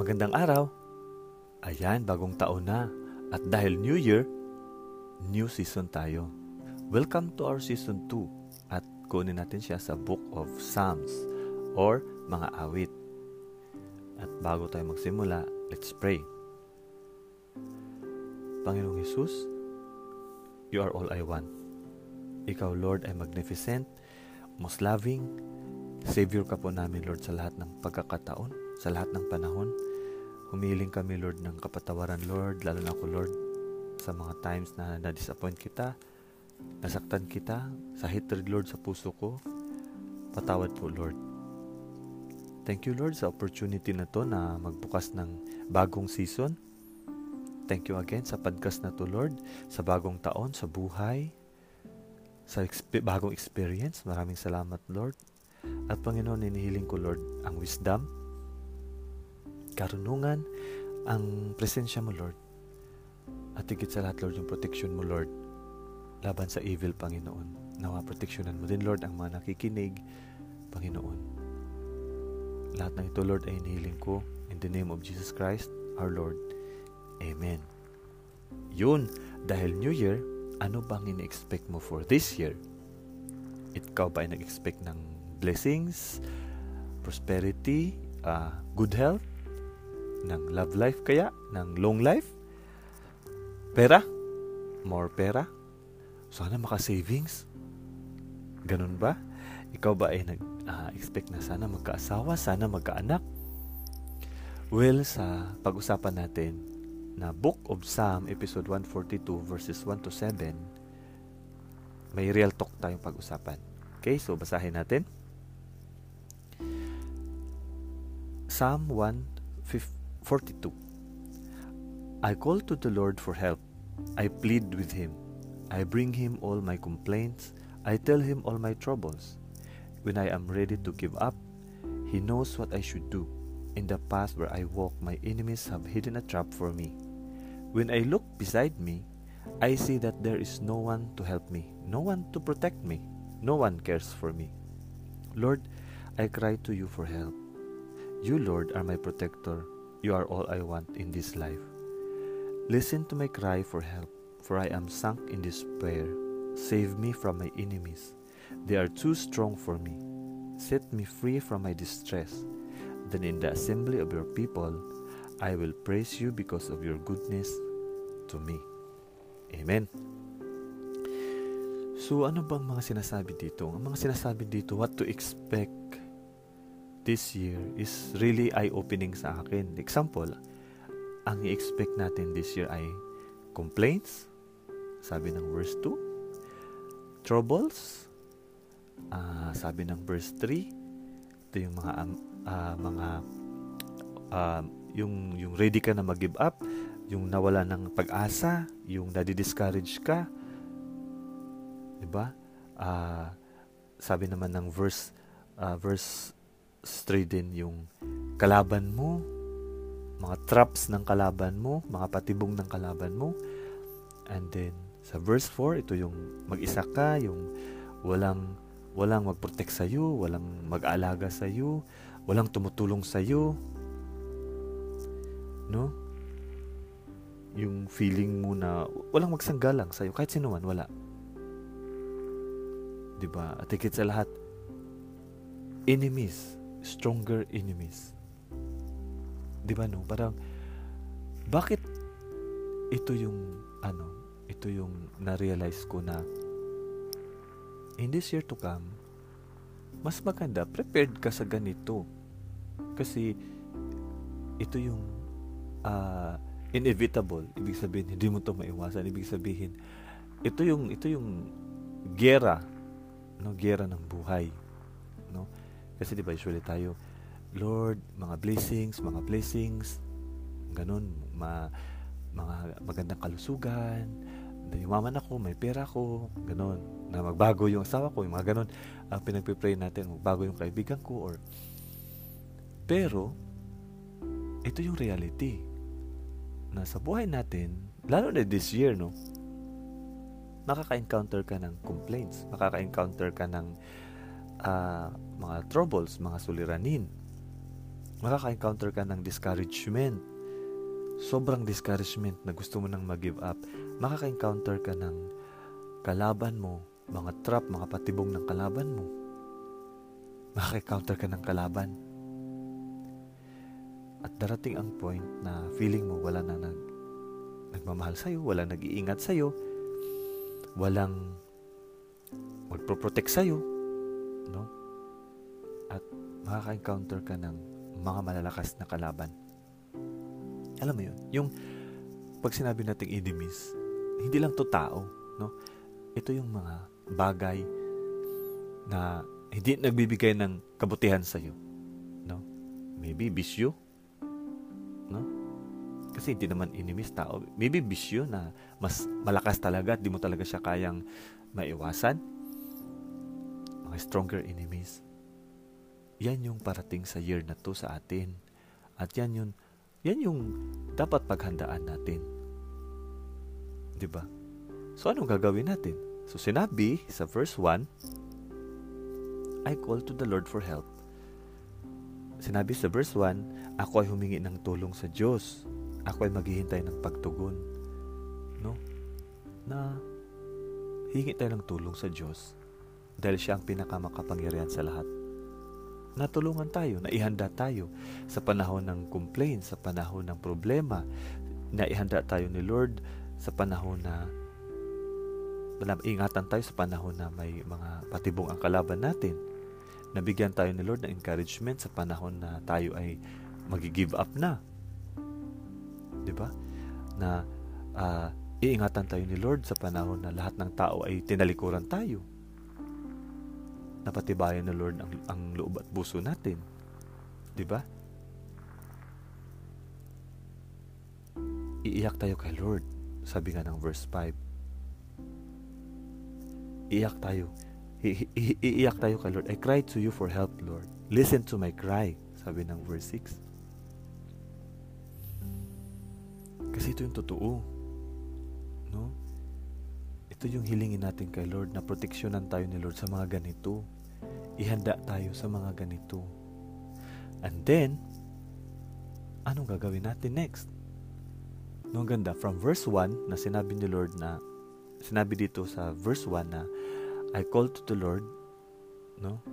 Magandang araw. Ayan, bagong taon na. At dahil New Year, new season tayo. Welcome to our season 2 at kunin natin siya sa Book of Psalms or mga awit. At bago tayo magsimula, let's pray. Panginoong Yesus, You are all I want. Ikaw, Lord, ay magnificent, most loving, Savior ka po namin, Lord, sa lahat ng pagkakataon, sa lahat ng panahon. Humiling kami, Lord, ng kapatawaran, Lord, lalo na ako, Lord, sa mga times na na-disappoint kita, nasaktan kita, sa hatred, Lord, sa puso ko. Patawad po, Lord. Thank you, Lord, sa opportunity na to na magbukas ng bagong season. Thank you again sa podcast na to, Lord, sa bagong taon, sa buhay, sa exp- bagong experience. Maraming salamat, Lord. At Panginoon, inihiling ko, Lord, ang wisdom, karunungan, ang presensya mo, Lord. At higit sa lahat, Lord, yung protection mo, Lord, laban sa evil, Panginoon. Nawa, proteksyonan mo din, Lord, ang mga nakikinig, Panginoon. Lahat ng ito, Lord, ay inihiling ko in the name of Jesus Christ, our Lord. Amen. Yun, dahil New Year, ano bang ini-expect mo for this year? Ikaw ba ay nag-expect ng blessings, prosperity, uh, good health, ng love life kaya, ng long life, pera, more pera, sana maka-savings, ganun ba? Ikaw ba ay nag-expect uh, na sana magkaasawa, sana magkaanak? Well, sa pag-usapan natin na Book of Psalm, episode 142, verses 1 to 7, may real talk tayong pag-usapan. Okay, so basahin natin. Psalm 142 I call to the Lord for help. I plead with him. I bring him all my complaints. I tell him all my troubles. When I am ready to give up, he knows what I should do. In the path where I walk, my enemies have hidden a trap for me. When I look beside me, I see that there is no one to help me, no one to protect me, no one cares for me. Lord, I cry to you for help. You, Lord, are my protector. You are all I want in this life. Listen to my cry for help, for I am sunk in despair. Save me from my enemies. They are too strong for me. Set me free from my distress. Then in the assembly of your people, I will praise you because of your goodness to me. Amen. So ano bang mga sinasabi dito? Ang mga sinasabi dito, what to expect this year is really eye-opening sa akin. Example, ang i-expect natin this year ay complaints, sabi ng verse 2, troubles, uh, sabi ng verse 3, ito yung mga uh, mga uh, yung yung ready ka na mag-give up, yung nawala ng pag-asa, yung nadi-discourage ka. 'Di ba? Uh, sabi naman ng verse uh, verse 3 din yung kalaban mo, mga traps ng kalaban mo, mga patibong ng kalaban mo. And then sa verse 4, ito yung mag-isa ka, yung walang walang mag-protect sa iyo, walang mag-aalaga sa iyo, walang tumutulong sa iyo. No? Yung feeling mo na walang magsanggalang sa iyo kahit sino man, wala. 'Di ba? At higit sa lahat, enemies stronger enemies. 'Di ba no? Parang bakit ito yung ano, ito yung na-realize ko na in this year to come, mas maganda prepared ka sa ganito. Kasi ito yung uh, inevitable. Ibig sabihin, hindi mo to maiwasan. Ibig sabihin, ito yung ito yung gera, no, gera ng buhay? Kasi di ba usually tayo, Lord, mga blessings, mga blessings, ganun, ma, mga magandang kalusugan, yumaman ako, may pera ko, ganun, na magbago yung asawa ko, yung mga ganun, uh, pinagpipray natin, magbago yung kaibigan ko, or, pero, ito yung reality, na sa buhay natin, lalo na this year, no, makaka-encounter ka ng complaints, makaka-encounter ka ng uh, mga troubles, mga suliranin. makaka-encounter ka ng discouragement. Sobrang discouragement na gusto mo nang mag-give up. Makaka-encounter ka ng kalaban mo, mga trap, mga patibong ng kalaban mo. Makaka-encounter ka ng kalaban. At darating ang point na feeling mo wala na nag, nagmamahal sa'yo, wala nag-iingat sa'yo, walang magpro-protect sa'yo, no? At makaka-encounter ka ng mga malalakas na kalaban. Alam mo yun, yung pag sinabi nating enemies, hindi lang to tao, no? Ito yung mga bagay na hindi nagbibigay ng kabutihan sa iyo, no? Maybe bisyo, no? Kasi hindi naman enemies tao. Maybe bisyo na mas malakas talaga at di mo talaga siya kayang maiwasan. Mga stronger enemies. Yan yung parating sa year na to sa atin. At yan yung, yan yung dapat paghandaan natin. Di ba? So, anong gagawin natin? So, sinabi sa verse 1, I call to the Lord for help. Sinabi sa verse 1, ako ay humingi ng tulong sa Diyos. Ako ay maghihintay ng pagtugon. No? Na hingi tayo ng tulong sa Diyos dahil siya ang pinakamakapangyarihan sa lahat natulungan tayo, naihanda tayo sa panahon ng complaint, sa panahon ng problema, naihanda tayo ni Lord sa panahon na ingatan tayo sa panahon na may mga patibong ang kalaban natin. Nabigyan tayo ni Lord ng encouragement sa panahon na tayo ay magi-give up na. 'Di ba? Na uh, iingatan tayo ni Lord sa panahon na lahat ng tao ay tinalikuran tayo napatibayan ng Lord ang, ang loob at puso natin. Di ba? Iiyak tayo kay Lord, sabi nga ng verse 5. Iiyak tayo. I- i- iiyak tayo kay Lord. I cried to you for help, Lord. Listen to my cry, sabi ng verse 6. Kasi ito yung totoo. No? Ito yung hilingin natin kay Lord na proteksyonan tayo ni Lord sa mga ganito. Ihanda tayo sa mga ganito. And then, anong gagawin natin next? No, ganda. From verse 1 na sinabi ni Lord na, sinabi dito sa verse 1 na, I called to the Lord, no?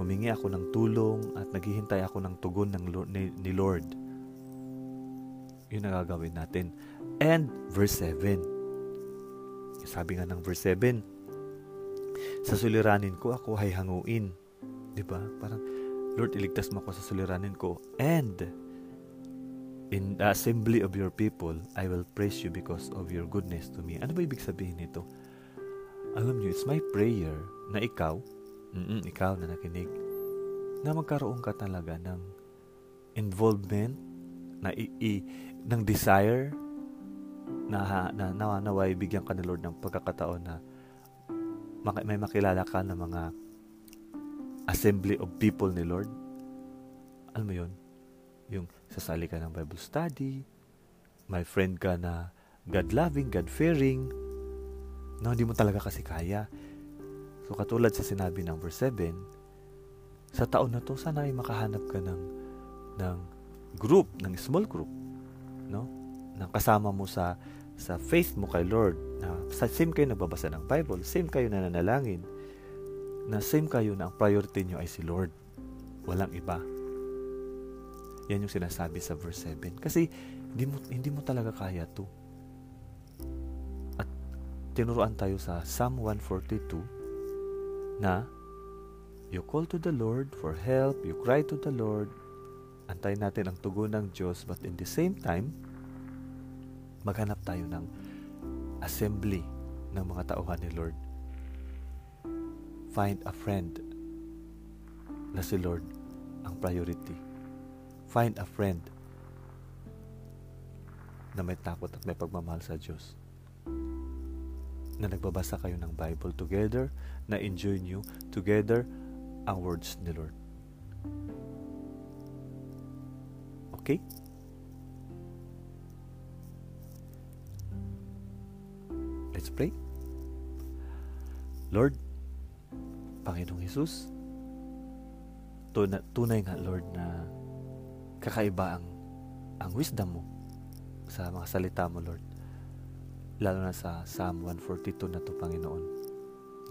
Humingi ako ng tulong at naghihintay ako ng tugon ng Lord, ni, ni Lord. Yun ang gagawin natin. And verse 7, sabi nga ng verse 7, sa suliranin ko ako ay hanguin. ba? Parang Lord, iligtas mo ako sa suliranin ko and in the assembly of your people, I will praise you because of your goodness to me. Ano ba ibig sabihin nito? Alam niyo, it's my prayer na ikaw, mm ikaw na nakinig, na magkaroon ka talaga ng involvement, na i, i ng desire na, na nawa naway bigyan ka ni Lord ng pagkakataon na may makilala ka ng mga assembly of people ni Lord. Alam mo yun? Yung sasali ka ng Bible study, my friend ka na God-loving, God-fearing, na hindi mo talaga kasi kaya. So katulad sa sinabi ng verse 7, sa taon na to, sana ay makahanap ka ng, ng group, ng small group, no? Na kasama mo sa sa faith mo kay Lord, na sa same kayo nagbabasa ng Bible, same kayo na nanalangin, na same kayo na ang priority nyo ay si Lord. Walang iba. Yan yung sinasabi sa verse 7. Kasi hindi mo, hindi mo talaga kaya to. At tinuruan tayo sa Psalm 142 na You call to the Lord for help, you cry to the Lord, antay natin ang tugon ng Diyos, but in the same time, maghanap tayo ng assembly ng mga tauhan ni Lord. Find a friend na si Lord ang priority. Find a friend na may takot at may pagmamahal sa Diyos. Na nagbabasa kayo ng Bible together, na enjoy nyo together ang words ni Lord. Okay? Lord, Panginoong Jesus, tunay, tunay nga Lord na kakaiba ang, ang wisdom mo sa mga salita mo, Lord. Lalo na sa Psalm 142 na to, Panginoon.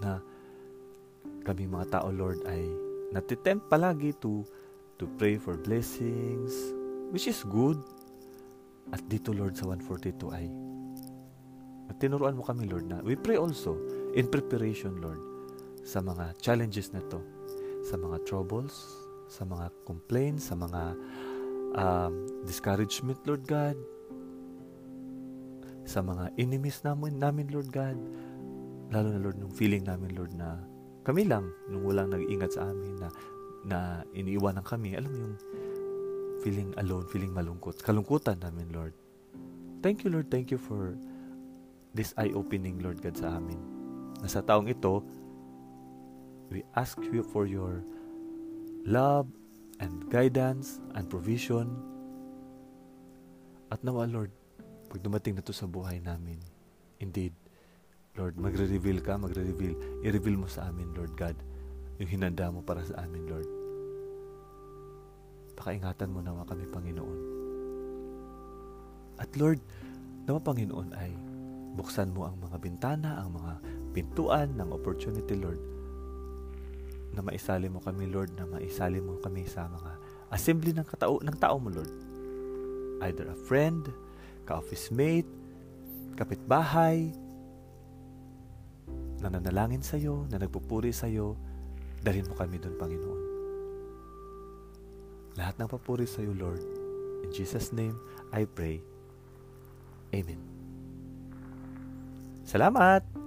Na kami mga tao, Lord, ay natitempt palagi to to pray for blessings, which is good. At dito, Lord, sa 142 ay tinuruan mo kami, Lord, na we pray also in preparation, Lord, sa mga challenges na to, sa mga troubles, sa mga complaints, sa mga um, discouragement, Lord God, sa mga enemies namin, namin, Lord God, lalo na, Lord, nung feeling namin, Lord, na kami lang, nung walang nag-iingat sa amin, na, na iniiwanan kami, alam mo yung feeling alone, feeling malungkot, kalungkutan namin, Lord. Thank you, Lord. Thank you for this eye-opening, Lord God, sa amin. Na sa taong ito, we ask you for your love and guidance and provision. At nawa, Lord, pag dumating na to sa buhay namin, indeed, Lord, magre-reveal ka, magre-reveal. I-reveal mo sa amin, Lord God, yung hinanda mo para sa amin, Lord. Pakaingatan mo naman kami, Panginoon. At Lord, nawa Panginoon ay Buksan mo ang mga bintana, ang mga pintuan ng opportunity, Lord, na maisali mo kami, Lord, na maisali mo kami sa mga assembly ng, katao, ng tao mo, Lord. Either a friend, ka-office mate, kapitbahay, na nanalangin sa iyo, na nagpupuri sa iyo, dalhin mo kami doon, Panginoon. Lahat ng papuri sa iyo, Lord. In Jesus' name, I pray. Amen. Salamat!